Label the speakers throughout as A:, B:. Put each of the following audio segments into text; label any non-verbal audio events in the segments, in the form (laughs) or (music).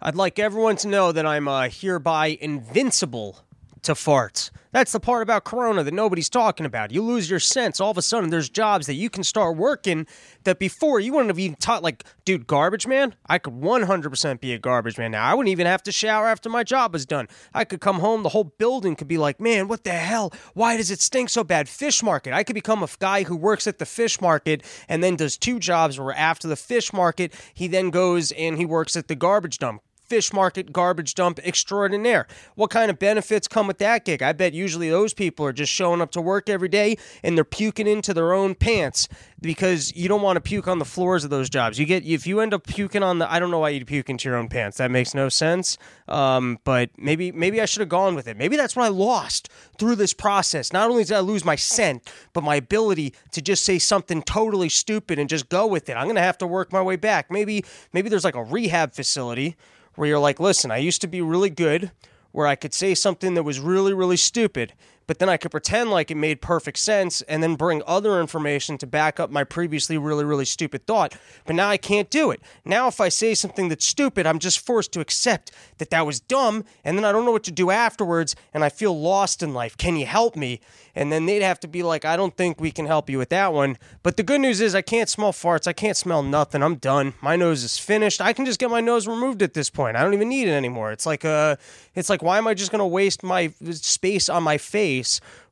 A: I'd like everyone to know that I'm uh, hereby invincible to farts. That's the part about Corona that nobody's talking about. You lose your sense. All of a sudden, there's jobs that you can start working that before you wouldn't have even taught. Like, dude, garbage man, I could 100% be a garbage man now. I wouldn't even have to shower after my job was done. I could come home, the whole building could be like, man, what the hell? Why does it stink so bad? Fish market. I could become a guy who works at the fish market and then does two jobs where after the fish market, he then goes and he works at the garbage dump fish market garbage dump extraordinaire. What kind of benefits come with that gig? I bet usually those people are just showing up to work every day and they're puking into their own pants because you don't want to puke on the floors of those jobs. You get if you end up puking on the I don't know why you'd puke into your own pants. That makes no sense. Um, but maybe maybe I should have gone with it. Maybe that's what I lost through this process. Not only did I lose my scent, but my ability to just say something totally stupid and just go with it. I'm gonna have to work my way back. Maybe maybe there's like a rehab facility where you're like, listen, I used to be really good, where I could say something that was really, really stupid, but then I could pretend like it made perfect sense and then bring other information to back up my previously really, really stupid thought. But now I can't do it. Now, if I say something that's stupid, I'm just forced to accept that that was dumb, and then I don't know what to do afterwards, and I feel lost in life. Can you help me? And then they'd have to be like, I don't think we can help you with that one. But the good news is, I can't smell farts. I can't smell nothing. I'm done. My nose is finished. I can just get my nose removed at this point. I don't even need it anymore. It's like, uh, it's like, why am I just going to waste my space on my face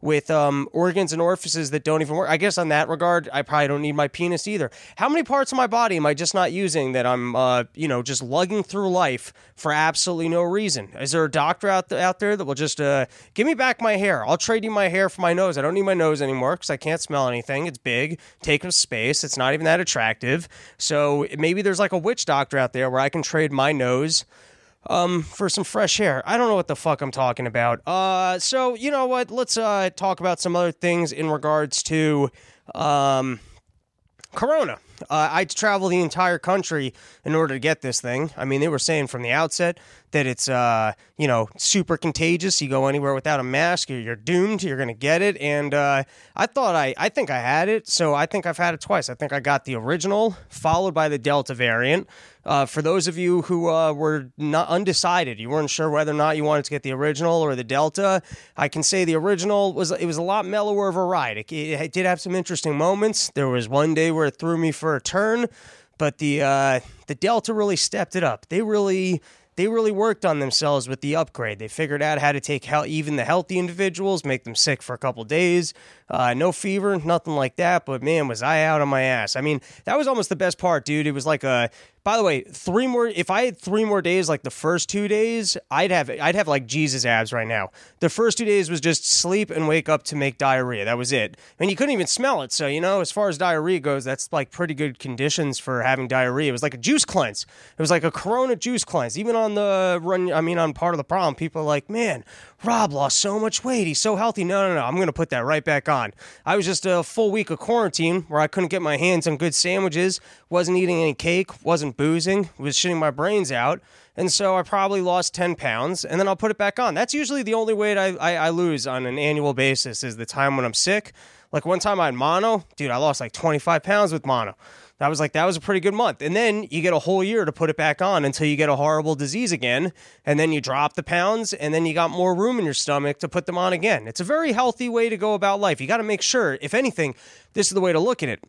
A: with um, organs and orifices that don't even work. I guess on that regard, I probably don't need my penis either. How many parts of my body am I just not using that I'm, uh, you know, just lugging through life for absolutely no reason? Is there a doctor out, th- out there that will just uh, give me back my hair? I'll trade you my hair for my nose. I don't need my nose anymore because I can't smell anything. It's big, taking space. It's not even that attractive. So maybe there's like a witch doctor out there where I can trade my nose um, for some fresh air. I don't know what the fuck I'm talking about. Uh, so you know what? Let's uh talk about some other things in regards to um, Corona. Uh, I travel the entire country in order to get this thing. I mean, they were saying from the outset that it's uh, you know super contagious. You go anywhere without a mask, you're, you're doomed. You're gonna get it. And uh, I thought I I think I had it, so I think I've had it twice. I think I got the original, followed by the Delta variant. Uh, for those of you who uh, were not undecided, you weren't sure whether or not you wanted to get the original or the Delta. I can say the original was it was a lot mellower of a ride. It, it did have some interesting moments. There was one day where it threw me for a turn, but the uh, the Delta really stepped it up. They really they really worked on themselves with the upgrade. They figured out how to take hel- even the healthy individuals, make them sick for a couple days. Uh, no fever, nothing like that. But man, was I out on my ass. I mean, that was almost the best part, dude. It was like a. By the way, three more. If I had three more days, like the first two days, I'd have I'd have like Jesus abs right now. The first two days was just sleep and wake up to make diarrhea. That was it. And you couldn't even smell it. So you know, as far as diarrhea goes, that's like pretty good conditions for having diarrhea. It was like a juice cleanse. It was like a Corona juice cleanse. Even on the run, I mean, on part of the problem, people are like, man, Rob lost so much weight. He's so healthy. No, no, no. I'm to put that right back on. I was just a full week of quarantine where I couldn't get my hands on good sandwiches, wasn't eating any cake, wasn't boozing, was shitting my brains out. And so I probably lost 10 pounds and then I'll put it back on. That's usually the only weight I, I, I lose on an annual basis is the time when I'm sick. Like one time I had mono, dude, I lost like 25 pounds with mono. That was like that was a pretty good month. And then you get a whole year to put it back on until you get a horrible disease again, and then you drop the pounds and then you got more room in your stomach to put them on again. It's a very healthy way to go about life. You got to make sure, if anything, this is the way to look at it.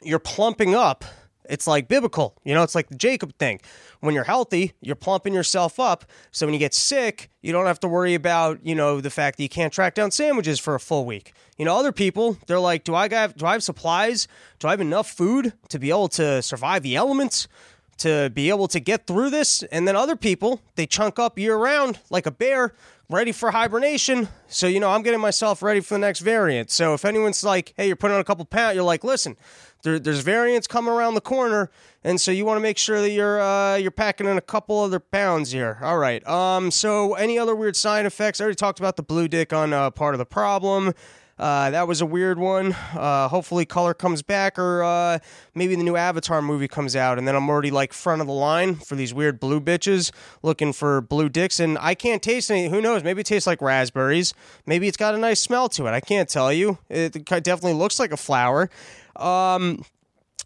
A: You're plumping up it's like biblical, you know, it's like the Jacob thing. When you're healthy, you're plumping yourself up. So when you get sick, you don't have to worry about, you know, the fact that you can't track down sandwiches for a full week. You know, other people, they're like, do I have, do I have supplies? Do I have enough food to be able to survive the elements? To be able to get through this. And then other people, they chunk up year round like a bear, ready for hibernation. So, you know, I'm getting myself ready for the next variant. So if anyone's like, hey, you're putting on a couple pounds, you're like, listen, there, there's variants coming around the corner, and so you want to make sure that you're uh, you're packing in a couple other pounds here. All right. Um. So any other weird side effects? I already talked about the blue dick on uh, part of the problem. Uh, that was a weird one. Uh, hopefully, color comes back, or uh, maybe the new Avatar movie comes out, and then I'm already like front of the line for these weird blue bitches looking for blue dicks, and I can't taste any. Who knows? Maybe it tastes like raspberries. Maybe it's got a nice smell to it. I can't tell you. It definitely looks like a flower. Um,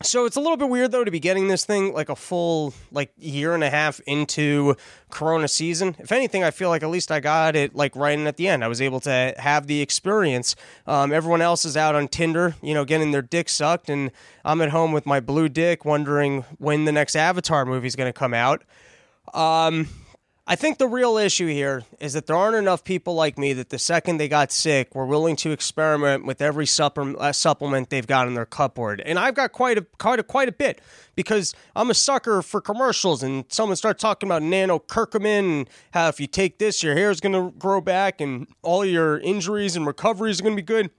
A: so it's a little bit weird though to be getting this thing like a full like year and a half into corona season. If anything i feel like at least i got it like right in at the end. I was able to have the experience. Um, everyone else is out on tinder you know getting their dick sucked and i'm at home with my blue dick wondering when the next avatar movie is going to come out. Um, I think the real issue here is that there aren't enough people like me that the second they got sick were willing to experiment with every supplement, uh, they've got in their cupboard. And I've got quite a quite a quite a bit because I'm a sucker for commercials and someone starts talking about nano curcumin and how if you take this your hair is going to grow back and all your injuries and recoveries are going to be good.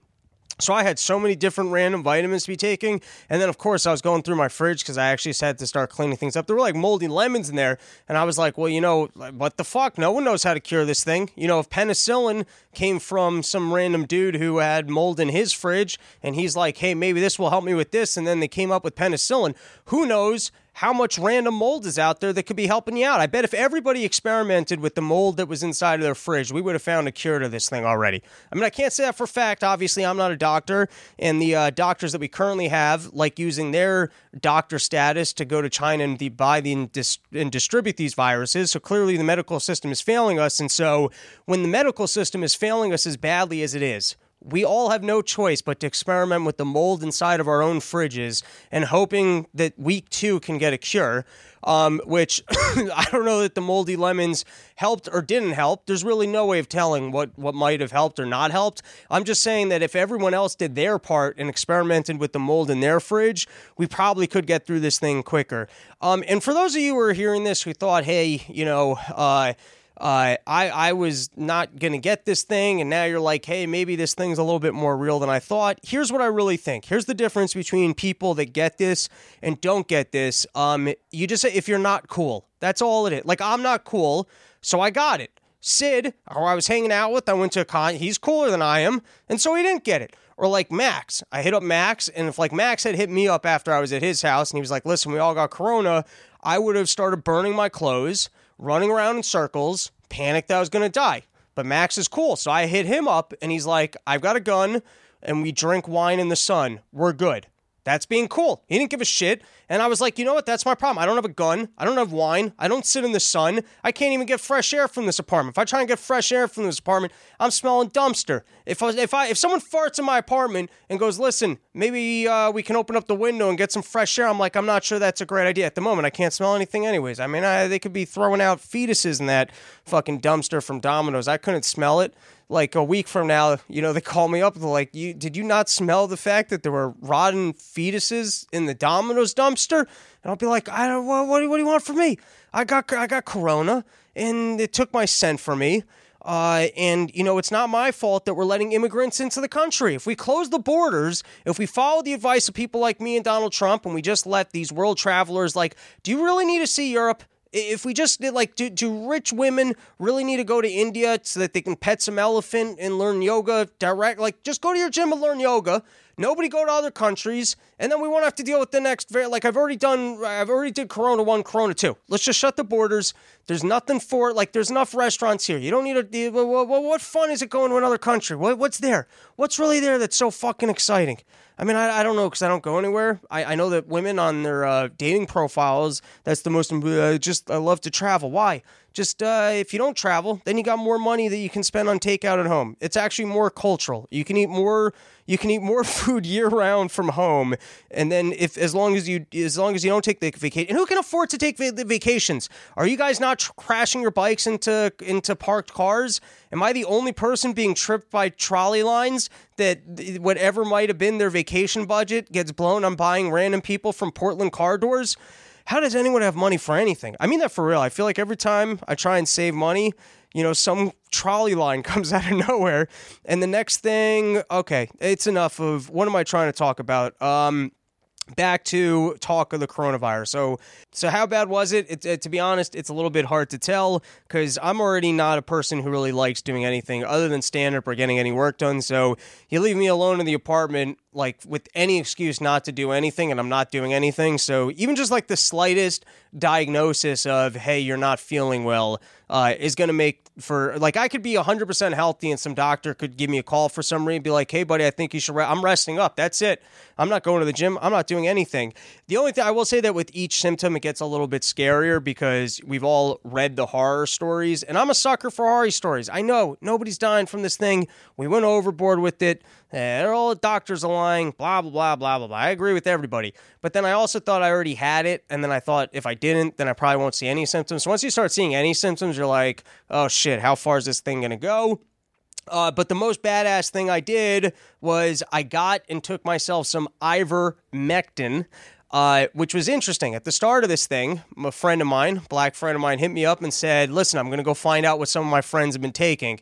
A: So I had so many different random vitamins to be taking, and then of course I was going through my fridge because I actually had to start cleaning things up. There were like moldy lemons in there, and I was like, well, you know, what the fuck? No one knows how to cure this thing. You know, if penicillin came from some random dude who had mold in his fridge, and he's like, hey, maybe this will help me with this, and then they came up with penicillin. Who knows? How much random mold is out there that could be helping you out. I bet if everybody experimented with the mold that was inside of their fridge, we would have found a cure to this thing already. I mean, I can't say that for fact. Obviously, I'm not a doctor, and the uh, doctors that we currently have, like using their doctor status to go to China and buy the, and, dis- and distribute these viruses. So clearly, the medical system is failing us. And so, when the medical system is failing us as badly as it is, we all have no choice but to experiment with the mold inside of our own fridges and hoping that week two can get a cure. Um, which (coughs) I don't know that the moldy lemons helped or didn't help. There's really no way of telling what, what might have helped or not helped. I'm just saying that if everyone else did their part and experimented with the mold in their fridge, we probably could get through this thing quicker. Um, and for those of you who are hearing this who thought, hey, you know, uh, uh, I I was not gonna get this thing, and now you're like, hey, maybe this thing's a little bit more real than I thought. Here's what I really think. Here's the difference between people that get this and don't get this. Um, you just say if you're not cool, that's all it is. Like I'm not cool, so I got it. Sid, who I was hanging out with, I went to a con. He's cooler than I am, and so he didn't get it. Or like Max, I hit up Max, and if like Max had hit me up after I was at his house, and he was like, "Listen, we all got corona," I would have started burning my clothes running around in circles, panicked that I was going to die. But Max is cool. So I hit him up and he's like, I've got a gun and we drink wine in the sun. We're good. That's being cool. He didn't give a shit. And I was like, you know what? That's my problem. I don't have a gun. I don't have wine. I don't sit in the sun. I can't even get fresh air from this apartment. If I try and get fresh air from this apartment, I'm smelling dumpster. If I, if I if someone farts in my apartment and goes, listen, maybe uh, we can open up the window and get some fresh air. I'm like, I'm not sure that's a great idea at the moment. I can't smell anything anyways. I mean, I, they could be throwing out fetuses in that fucking dumpster from Domino's. I couldn't smell it like a week from now, you know, they call me up. They're like, "You did you not smell the fact that there were rotten fetuses in the Domino's dumpster?" And I'll be like, "I don't. What, what, do you want from me? I got I got Corona, and it took my scent from me." Uh, and you know it's not my fault that we're letting immigrants into the country. If we close the borders, if we follow the advice of people like me and Donald Trump, and we just let these world travelers, like, do you really need to see Europe? If we just did like do, do rich women really need to go to india so that they can pet some elephant and learn yoga direct? Like just go to your gym and learn yoga. Nobody go to other countries and then we won't have to deal with the next like i've already done i've already did corona 1 corona 2 let's just shut the borders there's nothing for it like there's enough restaurants here you don't need a what, what fun is it going to another country what, what's there what's really there that's so fucking exciting I mean, I, I don't know because I don't go anywhere. I, I know that women on their uh, dating profiles, that's the most, uh, just, I love to travel. Why? Just uh, if you don't travel, then you got more money that you can spend on takeout at home. It's actually more cultural. You can eat more. You can eat more (laughs) food year round from home, and then if as long as you as long as you don't take the vacation, and who can afford to take the vacations? Are you guys not tr- crashing your bikes into into parked cars? Am I the only person being tripped by trolley lines that whatever might have been their vacation budget gets blown on buying random people from Portland car doors? how does anyone have money for anything? I mean that for real. I feel like every time I try and save money, you know, some trolley line (laughs) comes out of nowhere. And the next thing, okay, it's enough of what am I trying to talk about? Um, back to talk of the coronavirus. So, so how bad was it? it, it to be honest, it's a little bit hard to tell because I'm already not a person who really likes doing anything other than stand up or getting any work done. So, you leave me alone in the apartment like with any excuse not to do anything, and I'm not doing anything. So even just like the slightest diagnosis of, hey, you're not feeling well, uh, is going to make for like I could be 100% healthy and some doctor could give me a call for some reason be like, "Hey buddy, I think you should re- I'm resting up. That's it. I'm not going to the gym. I'm not doing anything." The only thing I will say that with each symptom it gets a little bit scarier because we've all read the horror stories and I'm a sucker for horror stories. I know nobody's dying from this thing. We went overboard with it. Eh, all doctors are lying, blah blah blah blah blah blah. I agree with everybody. But then I also thought I already had it and then I thought if I didn't, then I probably won't see any symptoms. So once you start seeing any symptoms, you're like, "Oh shit, shit, how far is this thing going to go? Uh, but the most badass thing I did was I got and took myself some ivermectin, uh, which was interesting. At the start of this thing, a friend of mine, black friend of mine, hit me up and said, "Listen, I'm going to go find out what some of my friends have been taking."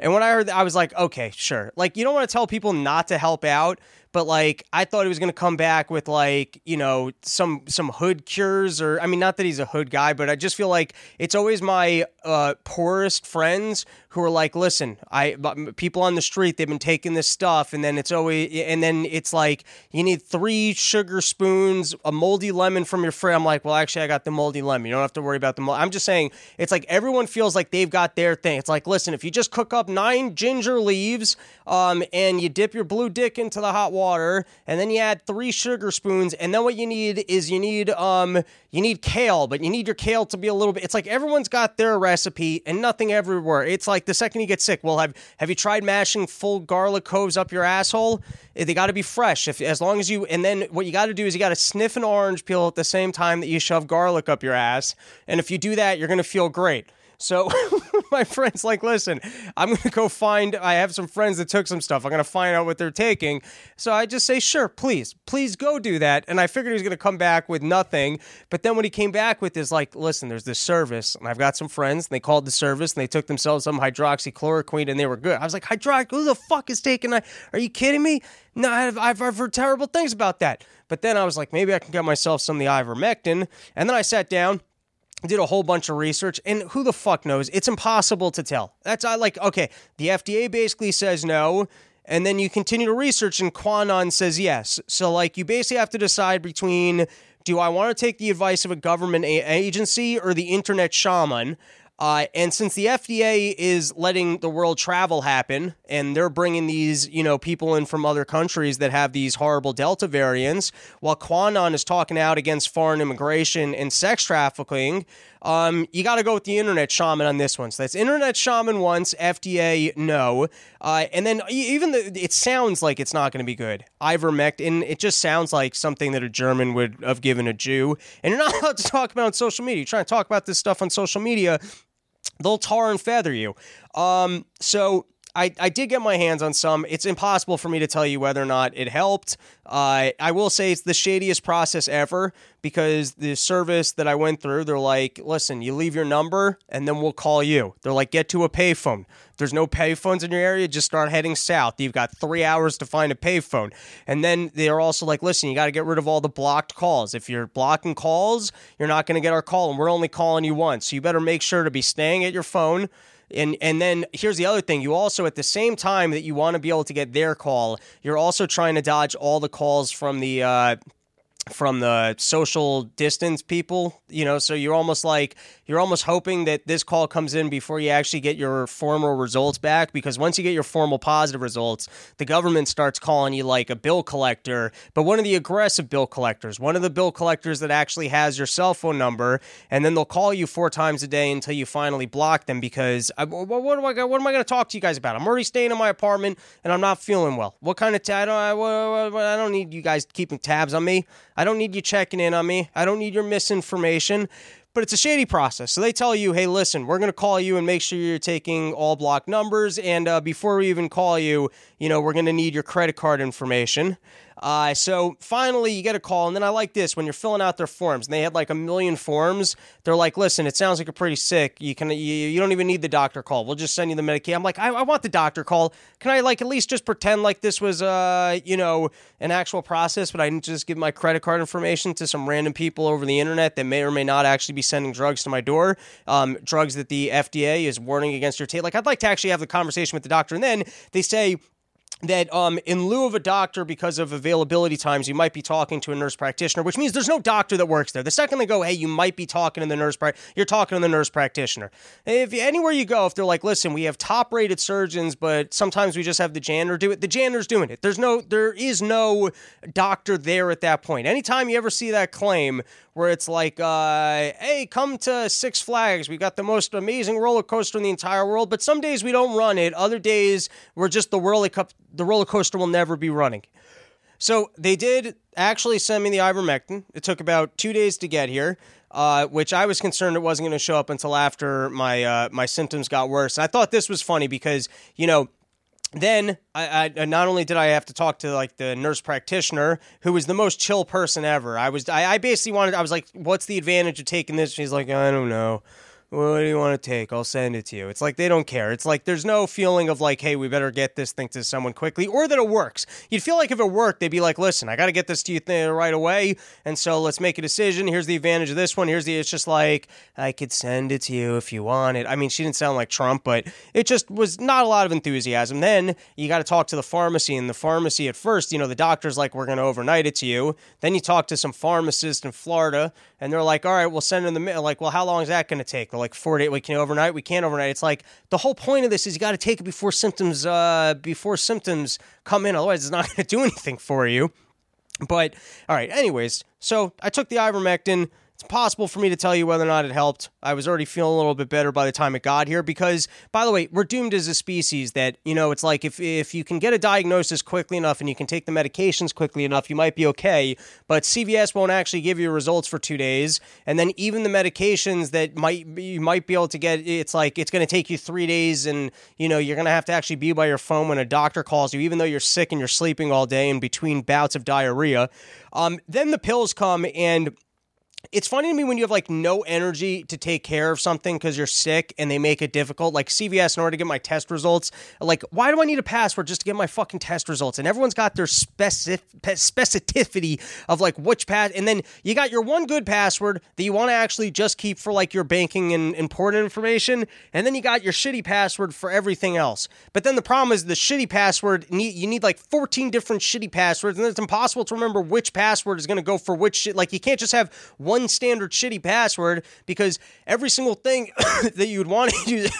A: And when I heard that, I was like, "Okay, sure." Like you don't want to tell people not to help out, but like I thought he was going to come back with like you know some some hood cures or I mean not that he's a hood guy, but I just feel like it's always my uh, poorest friends who are like, listen, I people on the street they've been taking this stuff, and then it's always and then it's like you need three sugar spoons, a moldy lemon from your friend. I'm like, well, actually, I got the moldy lemon. You don't have to worry about the. Mold. I'm just saying, it's like everyone feels like they've got their thing. It's like, listen, if you just cook up nine ginger leaves, um, and you dip your blue dick into the hot water, and then you add three sugar spoons, and then what you need is you need um you need kale, but you need your kale to be a little bit. It's like everyone's got their recipe, and nothing everywhere. It's like the second you get sick, well, have have you tried mashing full garlic coves up your asshole? Eh, they got to be fresh. If as long as you, and then what you got to do is you got to sniff an orange peel at the same time that you shove garlic up your ass, and if you do that, you're gonna feel great. So (laughs) my friend's like, listen, I'm going to go find, I have some friends that took some stuff. I'm going to find out what they're taking. So I just say, sure, please, please go do that. And I figured he was going to come back with nothing. But then when he came back with this, like, listen, there's this service, and I've got some friends, and they called the service, and they took themselves some hydroxychloroquine, and they were good. I was like, hydrox, who the fuck is taking that? Are you kidding me? No, I've, I've, I've heard terrible things about that. But then I was like, maybe I can get myself some of the ivermectin. And then I sat down did a whole bunch of research and who the fuck knows? It's impossible to tell. That's i like okay the fda basically says no and then you continue to research and QAnon says yes. So like you basically have to decide between do i want to take the advice of a government a- agency or the internet shaman uh, and since the FDA is letting the world travel happen, and they're bringing these, you know, people in from other countries that have these horrible Delta variants, while QAnon is talking out against foreign immigration and sex trafficking, um, you got to go with the internet shaman on this one. So that's internet shaman once, FDA no, uh, and then even the, it sounds like it's not going to be good. Ivermectin, it just sounds like something that a German would have given a Jew, and you're not (laughs) allowed to talk about on social media. You're trying to talk about this stuff on social media they'll tar and feather you. Um, so I, I did get my hands on some. It's impossible for me to tell you whether or not it helped. Uh, I will say it's the shadiest process ever because the service that I went through, they're like, listen, you leave your number and then we'll call you. They're like, get to a payphone. there's no payphones in your area, just start heading south. You've got three hours to find a payphone. And then they're also like, listen, you got to get rid of all the blocked calls. If you're blocking calls, you're not going to get our call, and we're only calling you once. So you better make sure to be staying at your phone and and then here's the other thing. You also at the same time that you want to be able to get their call you're also trying to dodge all the calls from the uh, from the social distance people, you know, so you're almost like you're almost hoping that this call comes in before you actually get your formal results back because once you get your formal positive results, the government starts calling you like a bill collector, but one of the aggressive bill collectors, one of the bill collectors that actually has your cell phone number, and then they'll call you four times a day until you finally block them because uh, I, what, what, what, what am I going to talk to you guys about? I'm already staying in my apartment and I'm not feeling well. What kind of t- I don't I, I don't need you guys keeping tabs on me. I don't need you checking in on me. I don't need your misinformation. But it's a shady process. So they tell you, hey, listen, we're going to call you and make sure you're taking all block numbers. And uh, before we even call you, you know, we're going to need your credit card information. Uh, so finally, you get a call, and then I like this when you're filling out their forms, and they had like a million forms. They're like, "Listen, it sounds like you're pretty sick. You can, you, you don't even need the doctor call. We'll just send you the Medicaid." I'm like, I, I want the doctor call. Can I like at least just pretend like this was, uh, you know, an actual process, but I didn't just give my credit card information to some random people over the internet that may or may not actually be sending drugs to my door, um, drugs that the FDA is warning against your taste. Like, I'd like to actually have the conversation with the doctor, and then they say that um, in lieu of a doctor, because of availability times, you might be talking to a nurse practitioner, which means there's no doctor that works there. The second they go, hey, you might be talking to the nurse, you're talking to the nurse practitioner. If anywhere you go, if they're like, listen, we have top rated surgeons, but sometimes we just have the janitor do it, the janitor's doing it. There's no, there is no doctor there at that point. Anytime you ever see that claim where it's like, uh, hey, come to Six Flags. We've got the most amazing roller coaster in the entire world, but some days we don't run it. Other days we're just the roller cup. The roller coaster will never be running. So they did actually send me the ivermectin. It took about two days to get here. Uh, which I was concerned it wasn't going to show up until after my uh, my symptoms got worse. I thought this was funny because you know then I, I, not only did I have to talk to like the nurse practitioner who was the most chill person ever. I was I, I basically wanted I was like, "What's the advantage of taking this?" She's like, "I don't know." What do you want to take? I'll send it to you. It's like they don't care. It's like there's no feeling of like, hey, we better get this thing to someone quickly, or that it works. You'd feel like if it worked, they'd be like, listen, I got to get this to you th- right away, and so let's make a decision. Here's the advantage of this one. Here's the. It's just like I could send it to you if you want it. I mean, she didn't sound like Trump, but it just was not a lot of enthusiasm. Then you got to talk to the pharmacy, and the pharmacy at first, you know, the doctor's like, we're going to overnight it to you. Then you talk to some pharmacist in Florida, and they're like, all right, we'll send it in the mail. Like, well, how long is that going to take? Like, four days. We can overnight. We can't overnight. It's like the whole point of this is you got to take it before symptoms uh, before symptoms come in. Otherwise, it's not going to do anything for you. But all right. Anyways, so I took the ivermectin. It's possible for me to tell you whether or not it helped. I was already feeling a little bit better by the time it got here because, by the way, we're doomed as a species that, you know, it's like if, if you can get a diagnosis quickly enough and you can take the medications quickly enough, you might be okay. But CVS won't actually give you results for two days. And then even the medications that might you might be able to get, it's like it's going to take you three days and, you know, you're going to have to actually be by your phone when a doctor calls you, even though you're sick and you're sleeping all day in between bouts of diarrhea. Um, then the pills come and it's funny to me when you have like no energy to take care of something because you're sick and they make it difficult. Like CVS, in order to get my test results, like why do I need a password just to get my fucking test results? And everyone's got their specific specificity of like which pass. And then you got your one good password that you want to actually just keep for like your banking and important information, and then you got your shitty password for everything else. But then the problem is the shitty password. You need like 14 different shitty passwords, and it's impossible to remember which password is going to go for which shit. Like you can't just have one standard shitty password because every single thing (coughs) that you'd want to (coughs) use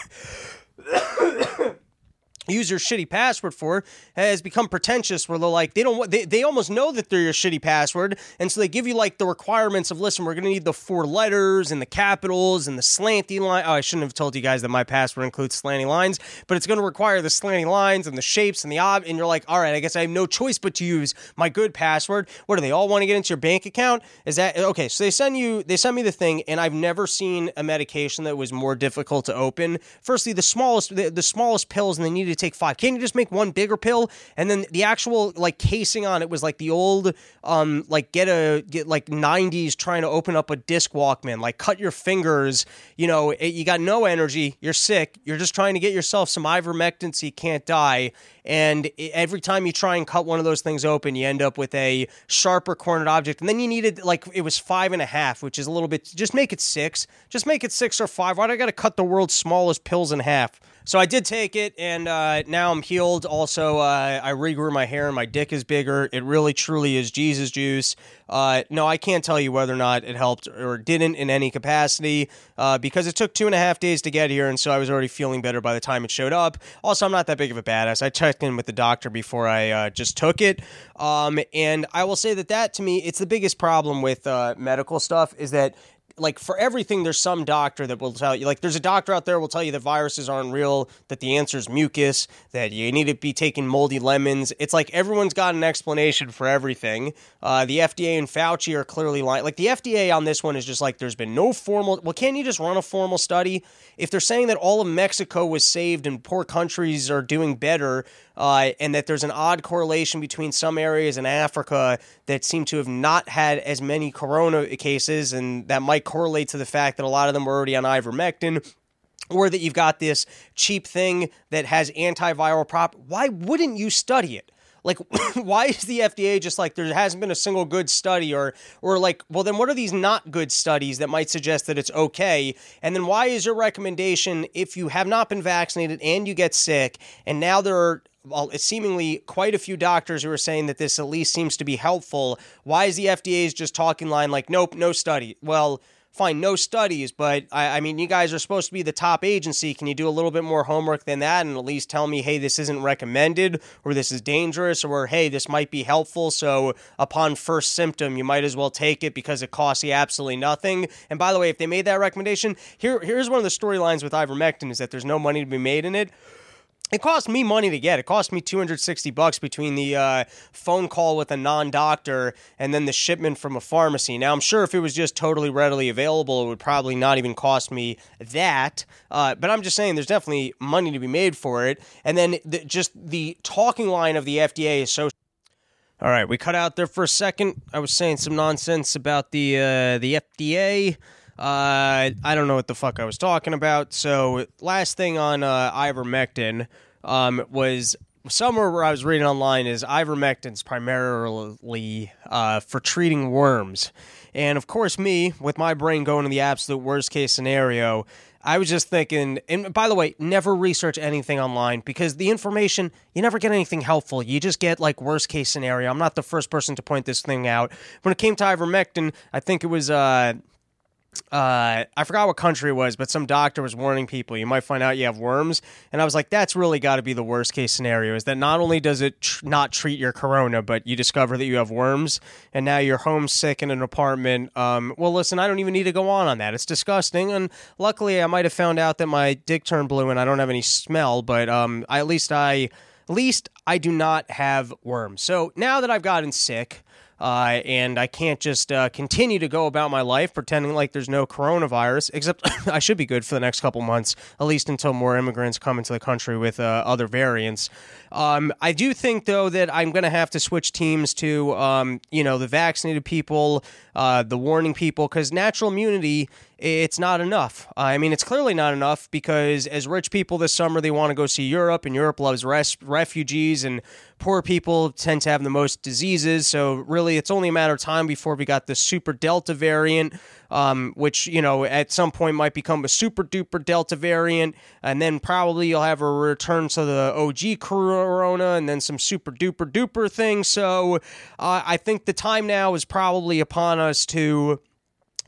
A: use your shitty password for has become pretentious where they're like they don't they, they almost know that they're your shitty password. And so they give you like the requirements of listen we're going to need the four letters and the capitals and the slanty line. Oh i shouldn't have told you guys that my password includes slanty lines but it's going to require the slanty lines and the shapes and the ob and you're like all right i guess i have no choice but to use my good password. What do they all want to get into your bank account? Is that okay so they send you they send me the thing and i've never seen a medication that was more difficult to open. Firstly the smallest the, the smallest pills and they needed take five. Can't you just make one bigger pill? And then the actual like casing on it was like the old um like get a get like 90s trying to open up a disc Walkman. Like cut your fingers. You know, it, you got no energy. You're sick. You're just trying to get yourself some ivermectin so you can't die. And every time you try and cut one of those things open, you end up with a sharper cornered object. And then you needed like it was five and a half, which is a little bit. Just make it six. Just make it six or five. Why do I got to cut the world's smallest pills in half? So I did take it, and uh, now I'm healed. Also, uh, I regrew my hair, and my dick is bigger. It really, truly is Jesus juice. Uh, no, I can't tell you whether or not it helped or didn't in any capacity uh, because it took two and a half days to get here, and so I was already feeling better by the time it showed up. Also, I'm not that big of a badass. I in with the doctor before I uh, just took it, um, and I will say that that to me, it's the biggest problem with uh, medical stuff is that like for everything there's some doctor that will tell you like there's a doctor out there will tell you that viruses aren't real that the answer is mucus that you need to be taking moldy lemons. It's like everyone's got an explanation for everything. Uh, the fda and fauci are clearly lying. Like the fda on this one is just like there's been no formal well can't you just run a formal study? If they're saying that all of mexico was saved and poor countries are doing better uh, and that there's an odd correlation between some areas in Africa that seem to have not had as many corona cases, and that might correlate to the fact that a lot of them were already on ivermectin or that you've got this cheap thing that has antiviral prop. Why wouldn't you study it? Like (coughs) why is the FDA just like there hasn't been a single good study or or like well then what are these not good studies that might suggest that it's okay? And then why is your recommendation if you have not been vaccinated and you get sick and now there are seemingly quite a few doctors who are saying that this at least seems to be helpful. Why is the FDA's just talking line like, nope, no study? Well, fine, no studies, but I, I, mean, you guys are supposed to be the top agency. Can you do a little bit more homework than that and at least tell me, hey, this isn't recommended, or this is dangerous, or hey, this might be helpful. So upon first symptom, you might as well take it because it costs you absolutely nothing. And by the way, if they made that recommendation, here here's one of the storylines with ivermectin is that there's no money to be made in it it cost me money to get. It cost me 260 bucks between the uh, phone call with a non-doctor and then the shipment from a pharmacy. Now, I'm sure if it was just totally readily available, it would probably not even cost me that. Uh, but I'm just saying there's definitely money to be made for it. And then the, just the talking line of the FDA is so all right, we cut out there for a second. I was saying some nonsense about the uh, the FDA. Uh, I don't know what the fuck I was talking about. So last thing on uh, ivermectin um, was somewhere where I was reading online is ivermectin's primarily uh, for treating worms. And of course, me, with my brain going to the absolute worst case scenario, I was just thinking, and by the way, never research anything online because the information, you never get anything helpful. You just get like worst case scenario. I'm not the first person to point this thing out. When it came to ivermectin, I think it was uh, uh, I forgot what country it was, but some doctor was warning people you might find out you have worms, and I was like, that's really got to be the worst case scenario. Is that not only does it tr- not treat your corona, but you discover that you have worms, and now you're homesick in an apartment. Um, well, listen, I don't even need to go on on that. It's disgusting, and luckily, I might have found out that my dick turned blue and I don't have any smell, but um, I, at least I, at least I do not have worms. So now that I've gotten sick. Uh, and I can't just uh, continue to go about my life pretending like there's no coronavirus, except (laughs) I should be good for the next couple months, at least until more immigrants come into the country with uh, other variants. Um, I do think, though, that I'm going to have to switch teams to, um, you know, the vaccinated people, uh, the warning people, because natural immunity it's not enough. I mean, it's clearly not enough because as rich people this summer, they want to go see Europe, and Europe loves res- refugees, and poor people tend to have the most diseases. So, really, it's only a matter of time before we got the super Delta variant, um, which, you know, at some point might become a super duper Delta variant, and then probably you'll have a return to the OG corona and then some super duper duper thing. So, uh, I think the time now is probably upon us to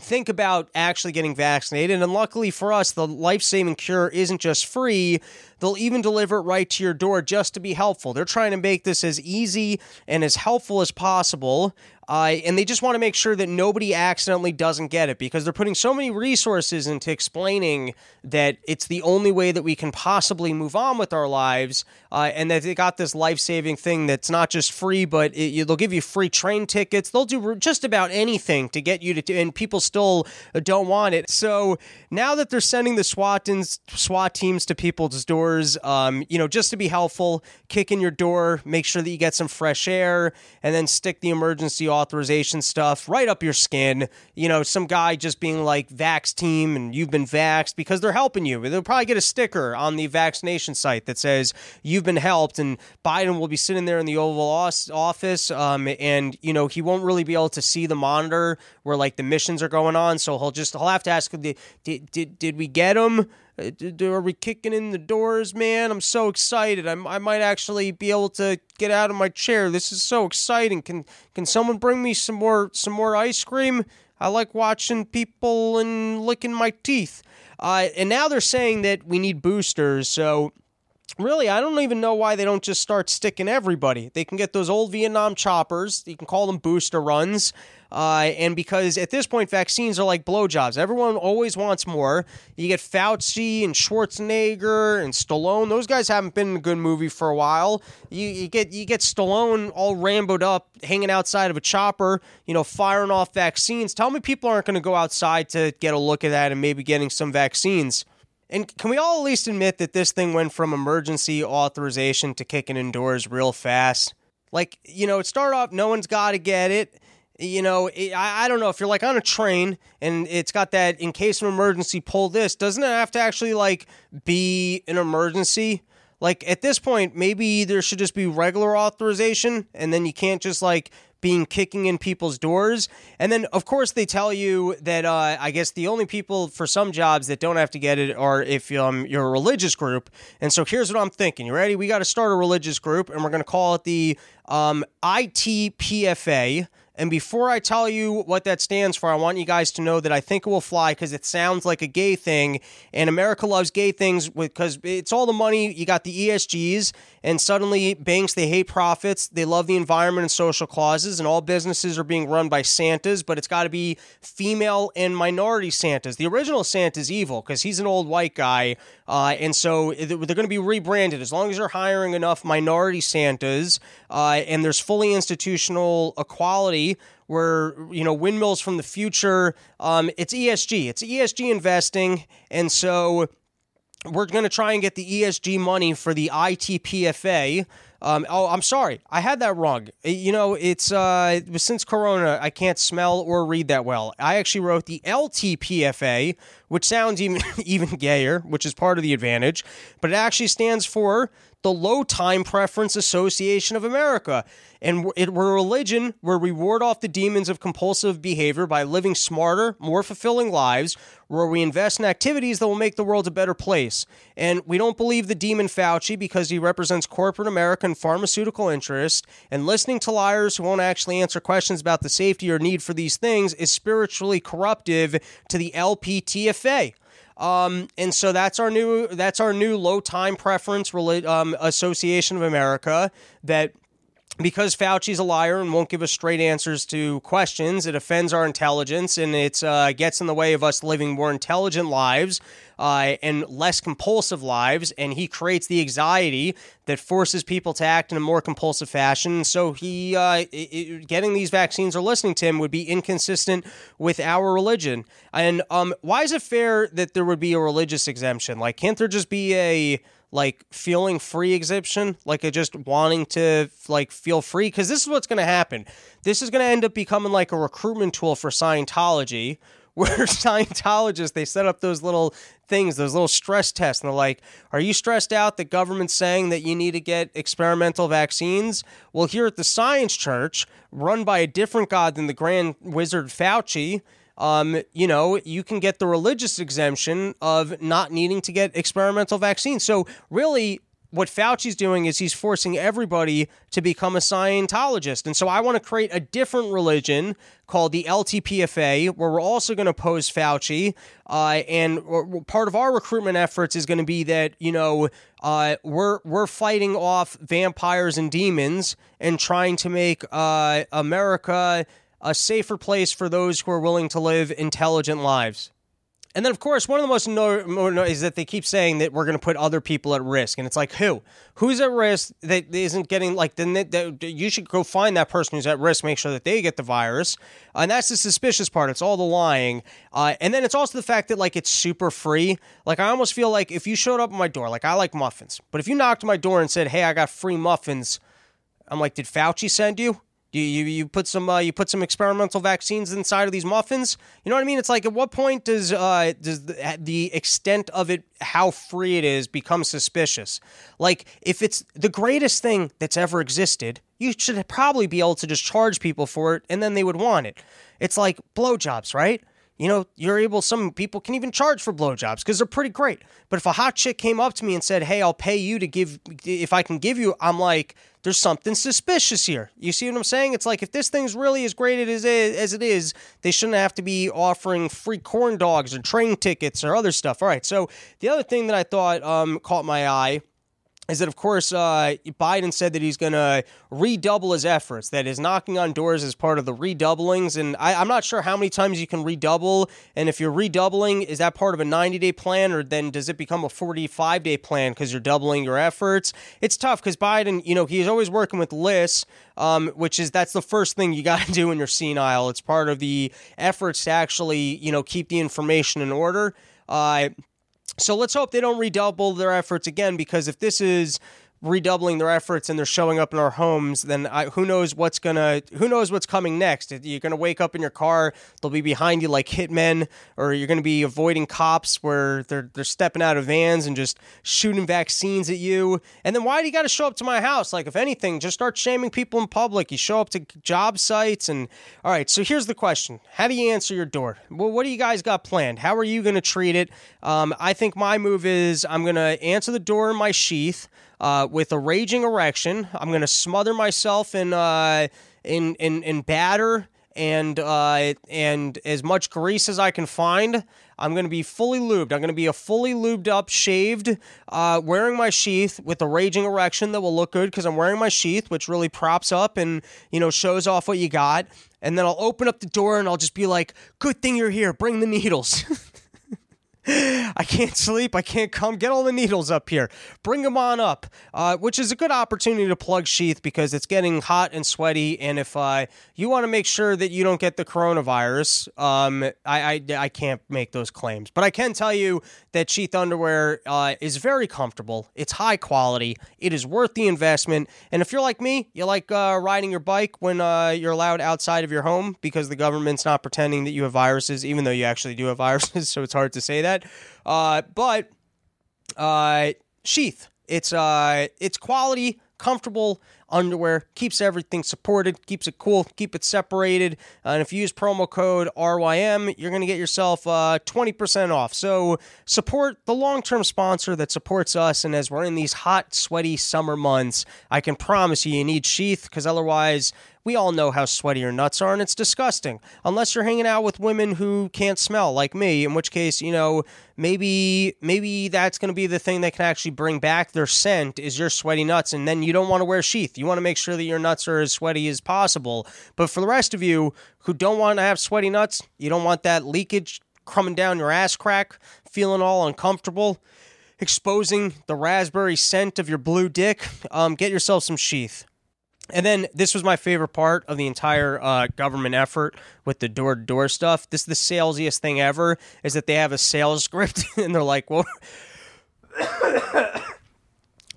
A: think about actually getting vaccinated. And luckily for us, the life saving cure isn't just free, they'll even deliver it right to your door just to be helpful. They're trying to make this as easy and as helpful as possible. Uh, and they just want to make sure that nobody accidentally doesn't get it because they're putting so many resources into explaining that it's the only way that we can possibly move on with our lives, uh, and that they got this life saving thing that's not just free, but it, they'll give you free train tickets. They'll do just about anything to get you to, and people still don't want it. So now that they're sending the SWAT, teams, SWAT teams to people's doors, um, you know, just to be helpful, kick in your door, make sure that you get some fresh air, and then stick the emergency authorization stuff right up your skin. You know, some guy just being like, Vax team, and you've been vaxxed because they're helping you. They'll probably get a sticker on the vaccination site that says, you've been helped, and Biden will be sitting there in the Oval Office, um, and, you know, he won't really be able to see the monitor where like the missions are going on. So he'll just, he'll have to ask, did, did, did, we get him? Uh, are we kicking in the doors, man? I'm so excited. I'm, I might actually be able to get out of my chair. This is so exciting. Can can someone bring me some more some more ice cream? I like watching people and licking my teeth. Uh, and now they're saying that we need boosters. So really, I don't even know why they don't just start sticking everybody. They can get those old Vietnam choppers. You can call them booster runs. Uh, and because at this point, vaccines are like blowjobs. Everyone always wants more. You get Fauci and Schwarzenegger and Stallone. Those guys haven't been in a good movie for a while. You, you get you get Stallone all ramboed up, hanging outside of a chopper, you know, firing off vaccines. Tell me people aren't going to go outside to get a look at that and maybe getting some vaccines. And can we all at least admit that this thing went from emergency authorization to kicking indoors real fast? Like, you know, it started off, no one's got to get it you know, it, I, I don't know if you're like on a train and it's got that in case of emergency, pull this. Doesn't it have to actually like be an emergency? Like at this point, maybe there should just be regular authorization, and then you can't just like being kicking in people's doors. And then, of course, they tell you that uh, I guess the only people for some jobs that don't have to get it are if um, you're a religious group. And so here's what I'm thinking. You ready? We got to start a religious group, and we're going to call it the um, ITPFA. And before I tell you what that stands for, I want you guys to know that I think it will fly because it sounds like a gay thing. And America loves gay things because it's all the money. You got the ESGs, and suddenly banks, they hate profits. They love the environment and social clauses, and all businesses are being run by Santas, but it's got to be female and minority Santas. The original Santa's evil because he's an old white guy. Uh, and so they're going to be rebranded as long as they're hiring enough minority Santas uh, and there's fully institutional equality where you know windmills from the future. Um, it's ESG. It's ESG investing, and so we're going to try and get the ESG money for the ITPFA. Um, oh, I'm sorry, I had that wrong. You know, it's uh, since Corona, I can't smell or read that well. I actually wrote the LTPFA, which sounds even (laughs) even gayer, which is part of the advantage, but it actually stands for the Low Time Preference Association of America. And it, we're a religion where we ward off the demons of compulsive behavior by living smarter, more fulfilling lives, where we invest in activities that will make the world a better place. And we don't believe the demon Fauci because he represents corporate American pharmaceutical interests, and listening to liars who won't actually answer questions about the safety or need for these things is spiritually corruptive to the LPTFA. Um, and so that's our new that's our new low time preference um, association of America that because Fauci's a liar and won't give us straight answers to questions, it offends our intelligence and it uh, gets in the way of us living more intelligent lives uh, and less compulsive lives. And he creates the anxiety that forces people to act in a more compulsive fashion. So he uh, it, getting these vaccines or listening to him would be inconsistent with our religion. And um, why is it fair that there would be a religious exemption? Like, can't there just be a like feeling free exemption, like just wanting to like feel free because this is what's going to happen. This is going to end up becoming like a recruitment tool for Scientology (laughs) where Scientologists they set up those little things, those little stress tests, and they're like, "Are you stressed out that government's saying that you need to get experimental vaccines?" Well, here at the Science Church, run by a different god than the Grand Wizard Fauci, um, you know, you can get the religious exemption of not needing to get experimental vaccines. So, really, what Fauci's doing is he's forcing everybody to become a Scientologist. And so I want to create a different religion called the LTPFA, where we're also going to pose Fauci. Uh, and part of our recruitment efforts is going to be that, you know, uh, we're, we're fighting off vampires and demons and trying to make uh, America a safer place for those who are willing to live intelligent lives. And then, of course, one of the most is that they keep saying that we're going to put other people at risk, and it's like who? Who's at risk that isn't getting like? Then that, you should go find that person who's at risk, make sure that they get the virus, and that's the suspicious part. It's all the lying, uh, and then it's also the fact that like it's super free. Like I almost feel like if you showed up at my door, like I like muffins, but if you knocked my door and said, "Hey, I got free muffins," I'm like, "Did Fauci send you?" You, you, you put some uh, you put some experimental vaccines inside of these muffins. You know what I mean? It's like at what point does uh, does the, the extent of it, how free it is, become suspicious? Like if it's the greatest thing that's ever existed, you should probably be able to just charge people for it, and then they would want it. It's like blowjobs, right? You know, you're able, some people can even charge for blowjobs because they're pretty great. But if a hot chick came up to me and said, Hey, I'll pay you to give, if I can give you, I'm like, there's something suspicious here. You see what I'm saying? It's like if this thing's really as great as it is, they shouldn't have to be offering free corn dogs or train tickets or other stuff. All right. So the other thing that I thought um, caught my eye is that, of course, uh, Biden said that he's going to redouble his efforts, that is knocking on doors as part of the redoublings. And I, am not sure how many times you can redouble. And if you're redoubling, is that part of a 90 day plan or then does it become a 45 day plan because you're doubling your efforts? It's tough because Biden, you know, he's always working with lists, um, which is that's the first thing you (laughs) got to do when you're senile. It's part of the efforts to actually, you know, keep the information in order. Uh, so let's hope they don't redouble their efforts again because if this is redoubling their efforts and they're showing up in our homes, then I, who knows what's gonna who knows what's coming next? You're gonna wake up in your car, they'll be behind you like hitmen, or you're gonna be avoiding cops where they're they're stepping out of vans and just shooting vaccines at you. And then why do you got to show up to my house? Like if anything, just start shaming people in public. You show up to job sites and all right. So here's the question: How do you answer your door? Well, what do you guys got planned? How are you gonna treat it? Um, I think my move is I'm gonna answer the door in my sheath uh, with a raging erection. I'm going to smother myself in, uh, in, in, in batter and, uh, and as much grease as I can find. I'm going to be fully lubed. I'm going to be a fully lubed up, shaved, uh, wearing my sheath with a raging erection that will look good because I'm wearing my sheath, which really props up and, you know, shows off what you got. And then I'll open up the door and I'll just be like, good thing you're here. Bring the needles. (laughs) I can't sleep. I can't come. Get all the needles up here. Bring them on up, uh, which is a good opportunity to plug sheath because it's getting hot and sweaty. And if uh, you want to make sure that you don't get the coronavirus, um, I, I, I, can't make those claims. But I can tell you that sheath underwear uh, is very comfortable. It's high quality. It is worth the investment. And if you're like me, you like uh, riding your bike when uh, you're allowed outside of your home because the government's not pretending that you have viruses, even though you actually do have (laughs) viruses. So it's hard to say that. Uh, but uh, sheath, it's uh, it's quality, comfortable underwear, keeps everything supported, keeps it cool, keep it separated. Uh, and if you use promo code RYM, you're going to get yourself uh, 20% off. So support the long term sponsor that supports us. And as we're in these hot, sweaty summer months, I can promise you, you need sheath because otherwise, we all know how sweaty your nuts are, and it's disgusting. Unless you're hanging out with women who can't smell, like me, in which case, you know, maybe maybe that's going to be the thing that can actually bring back their scent is your sweaty nuts, and then you don't want to wear sheath. You want to make sure that your nuts are as sweaty as possible. But for the rest of you who don't want to have sweaty nuts, you don't want that leakage coming down your ass crack, feeling all uncomfortable exposing the raspberry scent of your blue dick, um, get yourself some sheath. And then this was my favorite part of the entire uh, government effort with the door to door stuff. This is the salesiest thing ever is that they have a sales (laughs) script and they're like, well,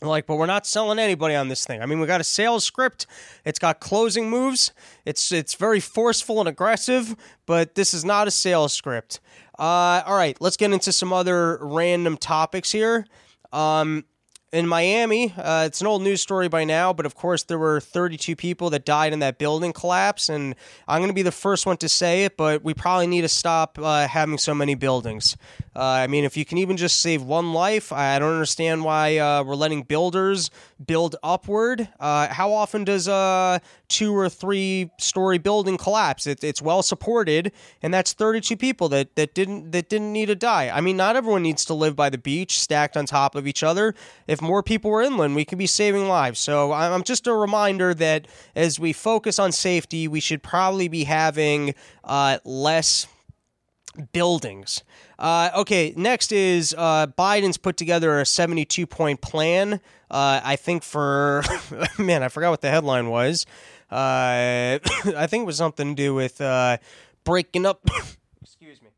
A: like, but we're not selling anybody on this thing. I mean, we got a sales script. It's got closing moves. It's it's very forceful and aggressive, but this is not a sales script. Uh, all right, let's get into some other random topics here. Um, in Miami, uh, it's an old news story by now, but of course there were 32 people that died in that building collapse, and I'm going to be the first one to say it, but we probably need to stop uh, having so many buildings. Uh, I mean, if you can even just save one life, I don't understand why uh, we're letting builders build upward. Uh, how often does a two or three story building collapse? It, it's well supported, and that's 32 people that, that didn't that didn't need to die. I mean, not everyone needs to live by the beach, stacked on top of each other. If more people were inland, we could be saving lives. So I'm just a reminder that as we focus on safety, we should probably be having uh, less buildings. Uh, okay, next is uh, Biden's put together a 72 point plan. Uh, I think for, (laughs) man, I forgot what the headline was. Uh, (coughs) I think it was something to do with uh, breaking up. (coughs) excuse me.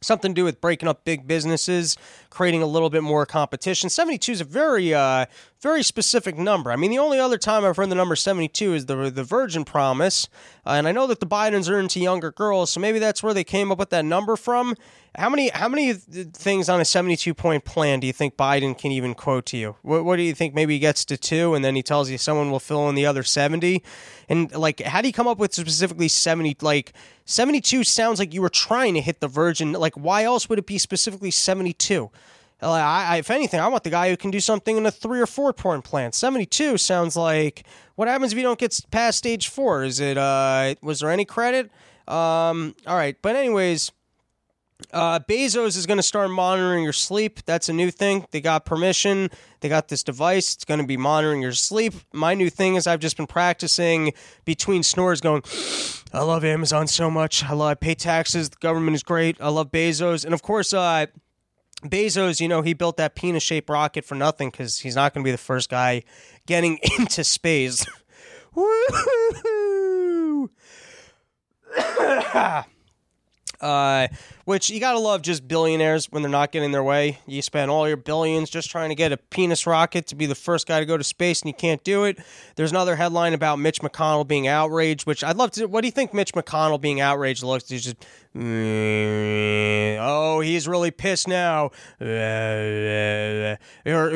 A: Something to do with breaking up big businesses, creating a little bit more competition. 72 is a very, uh, very specific number. I mean, the only other time I've heard the number 72 is the the Virgin Promise, uh, and I know that the Bidens are into younger girls, so maybe that's where they came up with that number from. How many how many things on a 72 point plan do you think Biden can even quote to you? What, what do you think? Maybe he gets to two, and then he tells you someone will fill in the other 70. And like, how do you come up with specifically 70? Like 72 sounds like you were trying to hit the Virgin. Like, why else would it be specifically 72? I, I, if anything, I want the guy who can do something in a three or four point plant. Seventy two sounds like what happens if you don't get past stage four? Is it uh was there any credit? Um, all right, but anyways, uh, Bezos is going to start monitoring your sleep. That's a new thing. They got permission. They got this device. It's going to be monitoring your sleep. My new thing is I've just been practicing between snores, going. I love Amazon so much. I love I pay taxes. The government is great. I love Bezos, and of course, uh, Bezos, you know, he built that penis shaped rocket for nothing because he's not going to be the first guy getting into space. Uh, which you gotta love just billionaires when they're not getting their way. You spend all your billions just trying to get a penis rocket to be the first guy to go to space, and you can't do it. There's another headline about Mitch McConnell being outraged, which I'd love to. What do you think Mitch McConnell being outraged looks? He's just, oh, he's really pissed now. It'd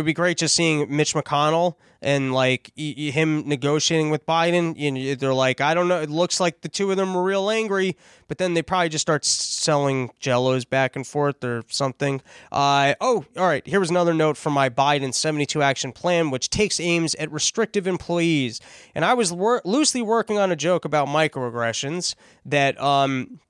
A: be great just seeing Mitch McConnell and like him negotiating with Biden. You know, they're like, I don't know. It looks like the two of them were real angry, but then they probably just start selling Jellos back and forth or something. Uh, oh, all right. Here was another note from my Biden 72 action plan, which takes aims at restrictive employees. And I was wor- loosely working on a joke about microaggressions that um,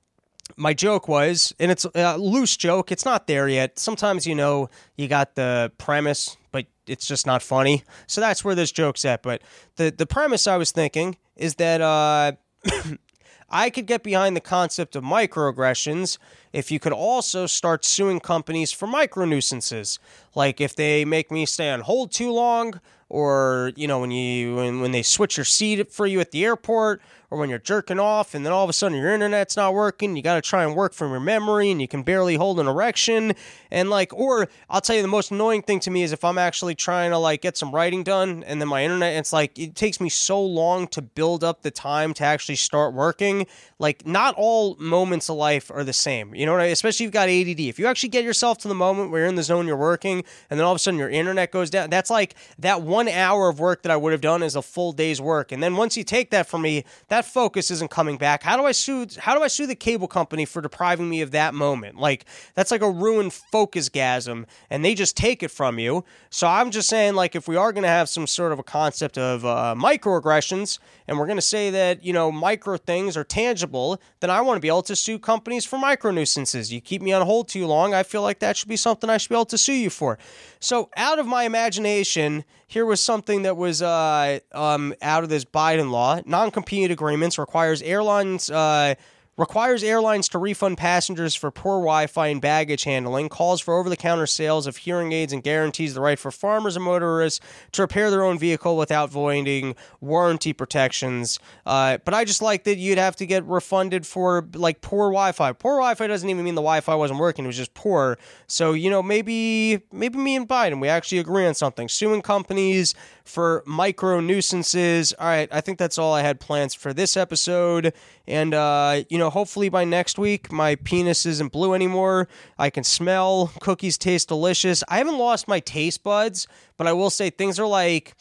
A: my joke was, and it's a loose joke. It's not there yet. Sometimes you know you got the premise, but it's just not funny. So that's where this joke's at. But the the premise I was thinking is that uh, (coughs) I could get behind the concept of microaggressions if you could also start suing companies for micro nuisances, like if they make me stay on hold too long, or you know when you when, when they switch your seat for you at the airport or when you're jerking off and then all of a sudden your internet's not working, you got to try and work from your memory and you can barely hold an erection. And like, or I'll tell you the most annoying thing to me is if I'm actually trying to like get some writing done and then my internet, it's like, it takes me so long to build up the time to actually start working. Like, not all moments of life are the same. You know what I Especially if you've got ADD. If you actually get yourself to the moment where you're in the zone, you're working, and then all of a sudden your internet goes down, that's like that one hour of work that I would have done is a full day's work. And then once you take that from me, that focus isn't coming back. How do I sue? How do I sue the cable company for depriving me of that moment? Like that's like a ruined focus gasm, and they just take it from you. So I'm just saying, like, if we are going to have some sort of a concept of uh, microaggressions, and we're going to say that you know micro things are tangible, then I want to be able to sue companies for micro nuisances. You keep me on hold too long, I feel like that should be something I should be able to sue you for. So out of my imagination, here was something that was uh, um, out of this Biden law. Non-compete agreements requires airlines. Uh, requires airlines to refund passengers for poor Wi Fi and baggage handling, calls for over the counter sales of hearing aids, and guarantees the right for farmers and motorists to repair their own vehicle without voiding warranty protections. Uh, but I just like that you'd have to get refunded for like poor Wi Fi. Poor Wi Fi doesn't even mean the Wi Fi wasn't working, it was just poor. So, you know, maybe maybe me and Biden, we actually agree on something. Suing companies for micro nuisances. All right, I think that's all I had plans for this episode. And, uh, you know, hopefully by next week, my penis isn't blue anymore. I can smell. Cookies taste delicious. I haven't lost my taste buds, but I will say things are like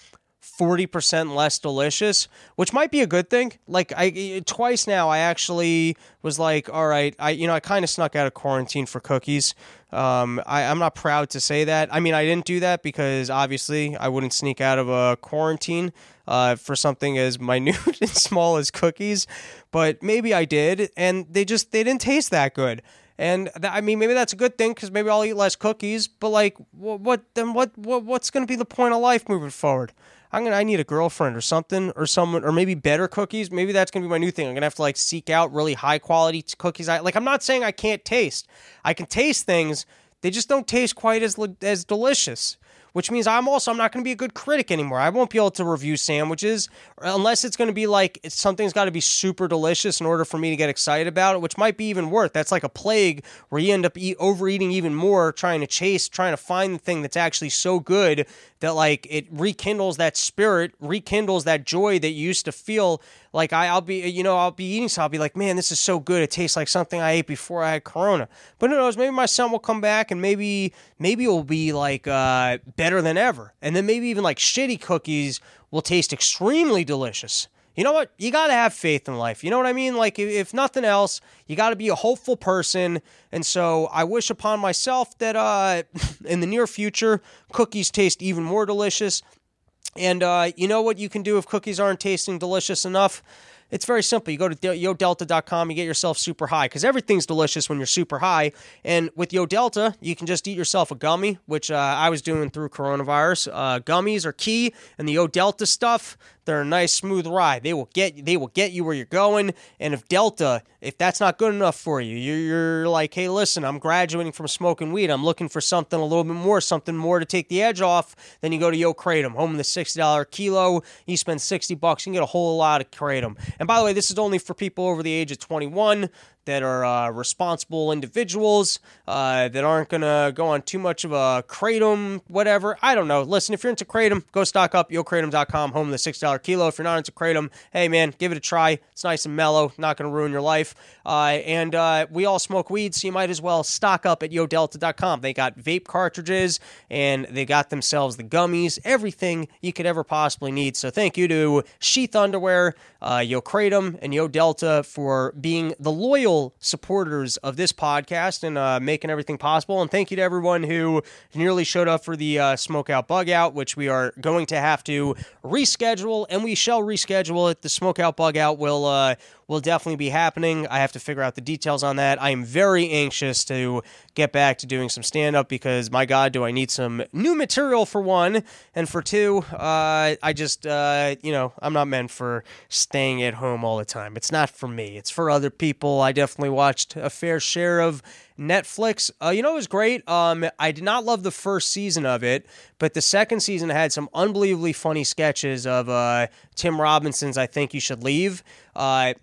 A: 40% less delicious, which might be a good thing. Like I twice now I actually was like, all right, I you know, I kind of snuck out of quarantine for cookies. Um, I, I'm not proud to say that. I mean, I didn't do that because obviously I wouldn't sneak out of a quarantine uh, for something as (laughs) minute and small as cookies, but maybe I did, and they just they didn't taste that good. And th- I mean, maybe that's a good thing because maybe I'll eat less cookies. But like, what, what then? What, what what's going to be the point of life moving forward? I'm gonna I need a girlfriend or something or someone or maybe better cookies. Maybe that's gonna be my new thing. I'm gonna have to like seek out really high quality cookies. I like I'm not saying I can't taste. I can taste things. They just don't taste quite as as delicious which means I'm also I'm not going to be a good critic anymore. I won't be able to review sandwiches unless it's going to be like something's got to be super delicious in order for me to get excited about it, which might be even worse. That's like a plague where you end up eat, overeating even more, trying to chase, trying to find the thing that's actually so good that like it rekindles that spirit, rekindles that joy that you used to feel. Like I, I'll be, you know, I'll be eating, so I'll be like, man, this is so good. It tastes like something I ate before I had Corona. But who knows? Maybe my son will come back, and maybe, maybe it will be like uh, better than ever. And then maybe even like shitty cookies will taste extremely delicious you know what? You got to have faith in life. You know what I mean? Like, if nothing else, you got to be a hopeful person. And so I wish upon myself that uh, (laughs) in the near future, cookies taste even more delicious. And uh, you know what you can do if cookies aren't tasting delicious enough? It's very simple. You go to yodelta.com, you get yourself super high because everything's delicious when you're super high. And with Yo Delta, you can just eat yourself a gummy, which uh, I was doing through coronavirus. Uh, gummies are key, and the Yo Delta stuff they're a nice smooth ride. They will get they will get you where you're going. And if Delta, if that's not good enough for you, you're, like, hey, listen, I'm graduating from smoking weed. I'm looking for something a little bit more, something more to take the edge off. Then you go to Yo Kratom, home of the sixty dollar kilo. You spend sixty bucks, you can get a whole lot of kratom. And by the way, this is only for people over the age of 21 that are uh, responsible individuals uh, that aren't going to go on too much of a kratom, whatever. I don't know. Listen, if you're into kratom, go stock up, yokratom.com, home of the $6 kilo. If you're not into kratom, hey man, give it a try. It's nice and mellow, not going to ruin your life. Uh, and uh, we all smoke weed, so you might as well stock up at yodelta.com. They got vape cartridges and they got themselves the gummies, everything you could ever possibly need. So thank you to Sheath Underwear, uh, Yo and Yo Delta for being the loyal supporters of this podcast and uh, making everything possible. And thank you to everyone who nearly showed up for the uh, Smoke Out Bug Out, which we are going to have to reschedule, and we shall reschedule it. The Smoke Out Bug Out will uh, will definitely be happening. I have to figure out the details on that. I am very anxious to get back to doing some stand up because, my God, do I need some new material for one. And for two, uh, I just, uh, you know, I'm not meant for staying at home all the time. It's not for me, it's for other people. I definitely watched a fair share of Netflix. Uh, you know, it was great. Um, I did not love the first season of it, but the second season had some unbelievably funny sketches of uh, Tim Robinson's I Think You Should Leave. Uh,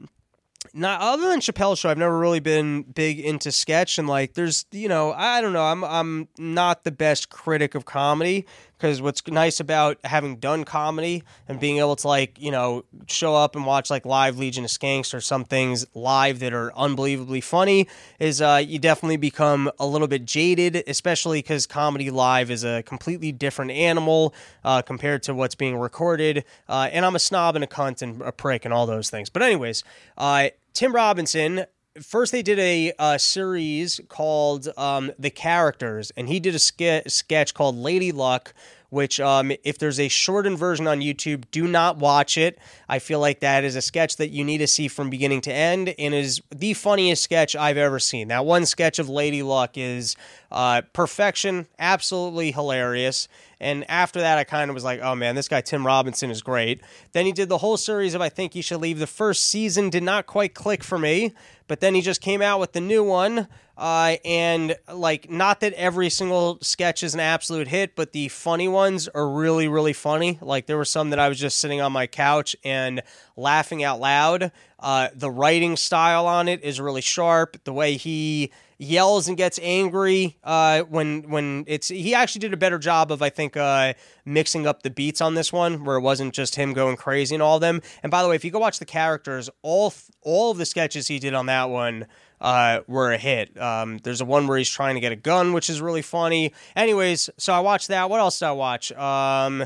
A: not other than Chappelle's show, I've never really been big into sketch and like there's you know I don't know I'm I'm not the best critic of comedy because what's nice about having done comedy and being able to like you know show up and watch like live Legion of Skanks or some things live that are unbelievably funny is uh, you definitely become a little bit jaded, especially because comedy live is a completely different animal uh, compared to what's being recorded. Uh, and I'm a snob and a cunt and a prick and all those things. But anyways, uh, Tim Robinson. First, they did a, series called um, The Characters, and he did a ske- sketch called Lady Luck, which, um, if there's a shortened version on YouTube, do not watch it. I feel like that is a sketch that you need to see from beginning to end and is the funniest sketch I've ever seen. That one sketch of Lady Luck is uh, perfection, absolutely hilarious. And after that, I kind of was like, oh man, this guy Tim Robinson is great. Then he did the whole series of I Think You Should Leave. The first season did not quite click for me, but then he just came out with the new one. Uh, and like, not that every single sketch is an absolute hit, but the funny ones are really, really funny. Like, there were some that I was just sitting on my couch and laughing out loud. Uh, the writing style on it is really sharp. The way he yells and gets angry uh, when when it's he actually did a better job of I think uh, mixing up the beats on this one where it wasn't just him going crazy and all of them. And by the way, if you go watch the characters, all all of the sketches he did on that one uh, were a hit. Um, there's a one where he's trying to get a gun, which is really funny. Anyways, so I watched that. What else did I watch? Um,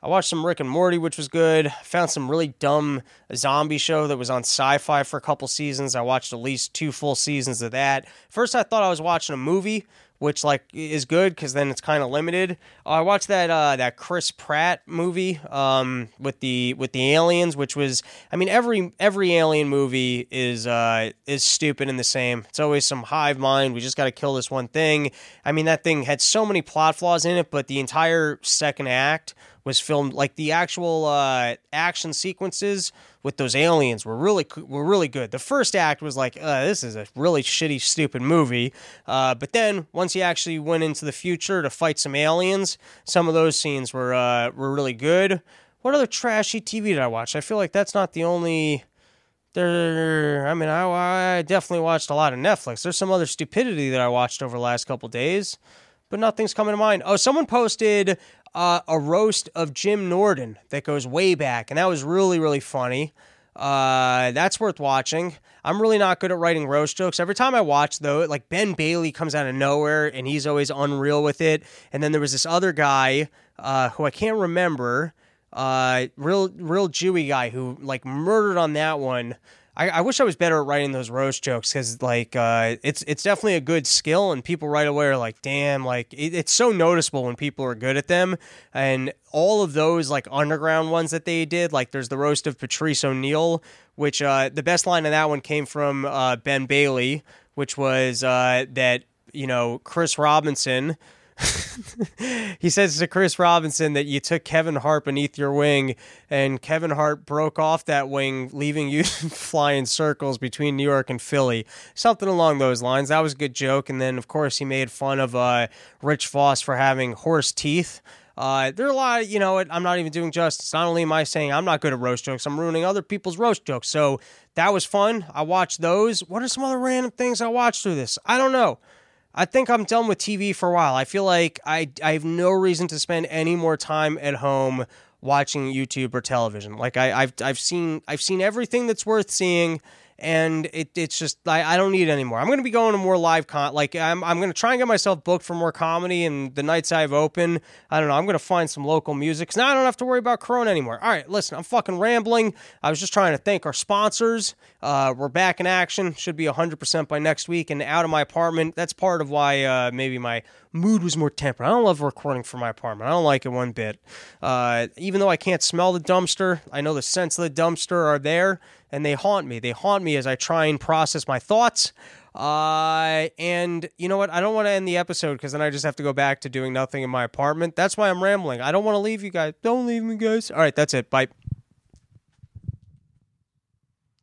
A: I watched some Rick and Morty, which was good. Found some really dumb zombie show that was on sci-fi for a couple seasons. I watched at least two full seasons of that. First, I thought I was watching a movie, which like is good because then it's kind of limited. Uh, I watched that uh, that Chris Pratt movie um, with the with the aliens, which was I mean every every alien movie is uh, is stupid and the same. It's always some hive mind. We just got to kill this one thing. I mean that thing had so many plot flaws in it, but the entire second act was filmed like the actual uh, action sequences with those aliens were really were really good. The first act was like, uh, this is a really shitty, stupid movie. Uh, but then once he actually went into the future to fight some aliens, some of those scenes were uh, were really good. What other trashy TV did I watch? I feel like that's not the only. There, I mean, I, I definitely watched a lot of Netflix. There's some other stupidity that I watched over the last couple days but nothing's coming to mind. Oh, someone posted uh, a roast of Jim Norton that goes way back, and that was really, really funny. Uh, that's worth watching. I'm really not good at writing roast jokes. Every time I watch though, like Ben Bailey comes out of nowhere and he's always unreal with it. And then there was this other guy uh, who I can't remember, uh, real real Jewy guy who like murdered on that one. I, I wish I was better at writing those roast jokes because like uh, it's it's definitely a good skill and people right away are like, damn, like it, it's so noticeable when people are good at them. And all of those like underground ones that they did, like there's the roast of Patrice O'Neal, which uh, the best line of that one came from uh, Ben Bailey, which was uh, that you know Chris Robinson (laughs) he says to Chris Robinson that you took Kevin Hart beneath your wing, and Kevin Hart broke off that wing, leaving you (laughs) flying circles between New York and Philly. Something along those lines. That was a good joke. And then, of course, he made fun of uh, Rich Vos for having horse teeth. Uh, there are a lot of, you know, I'm not even doing justice. Not only am I saying I'm not good at roast jokes, I'm ruining other people's roast jokes. So that was fun. I watched those. What are some other random things I watched through this? I don't know. I think I'm done with TV for a while. I feel like I I have no reason to spend any more time at home watching YouTube or television. Like I, I've I've seen I've seen everything that's worth seeing and it, it's just I, I don't need it anymore. I'm going to be going to more live con. Like I'm I'm going to try and get myself booked for more comedy and the nights I have open. I don't know. I'm going to find some local music. Now I don't have to worry about Corona anymore. All right, listen. I'm fucking rambling. I was just trying to thank our sponsors. Uh, we're back in action. Should be 100% by next week and out of my apartment. That's part of why uh, maybe my mood was more tempered. I don't love recording from my apartment. I don't like it one bit. Uh, even though I can't smell the dumpster, I know the scents of the dumpster are there and they haunt me. They haunt me as I try and process my thoughts. Uh, and you know what? I don't want to end the episode because then I just have to go back to doing nothing in my apartment. That's why I'm rambling. I don't want to leave you guys. Don't leave me, guys. All right, that's it. Bye.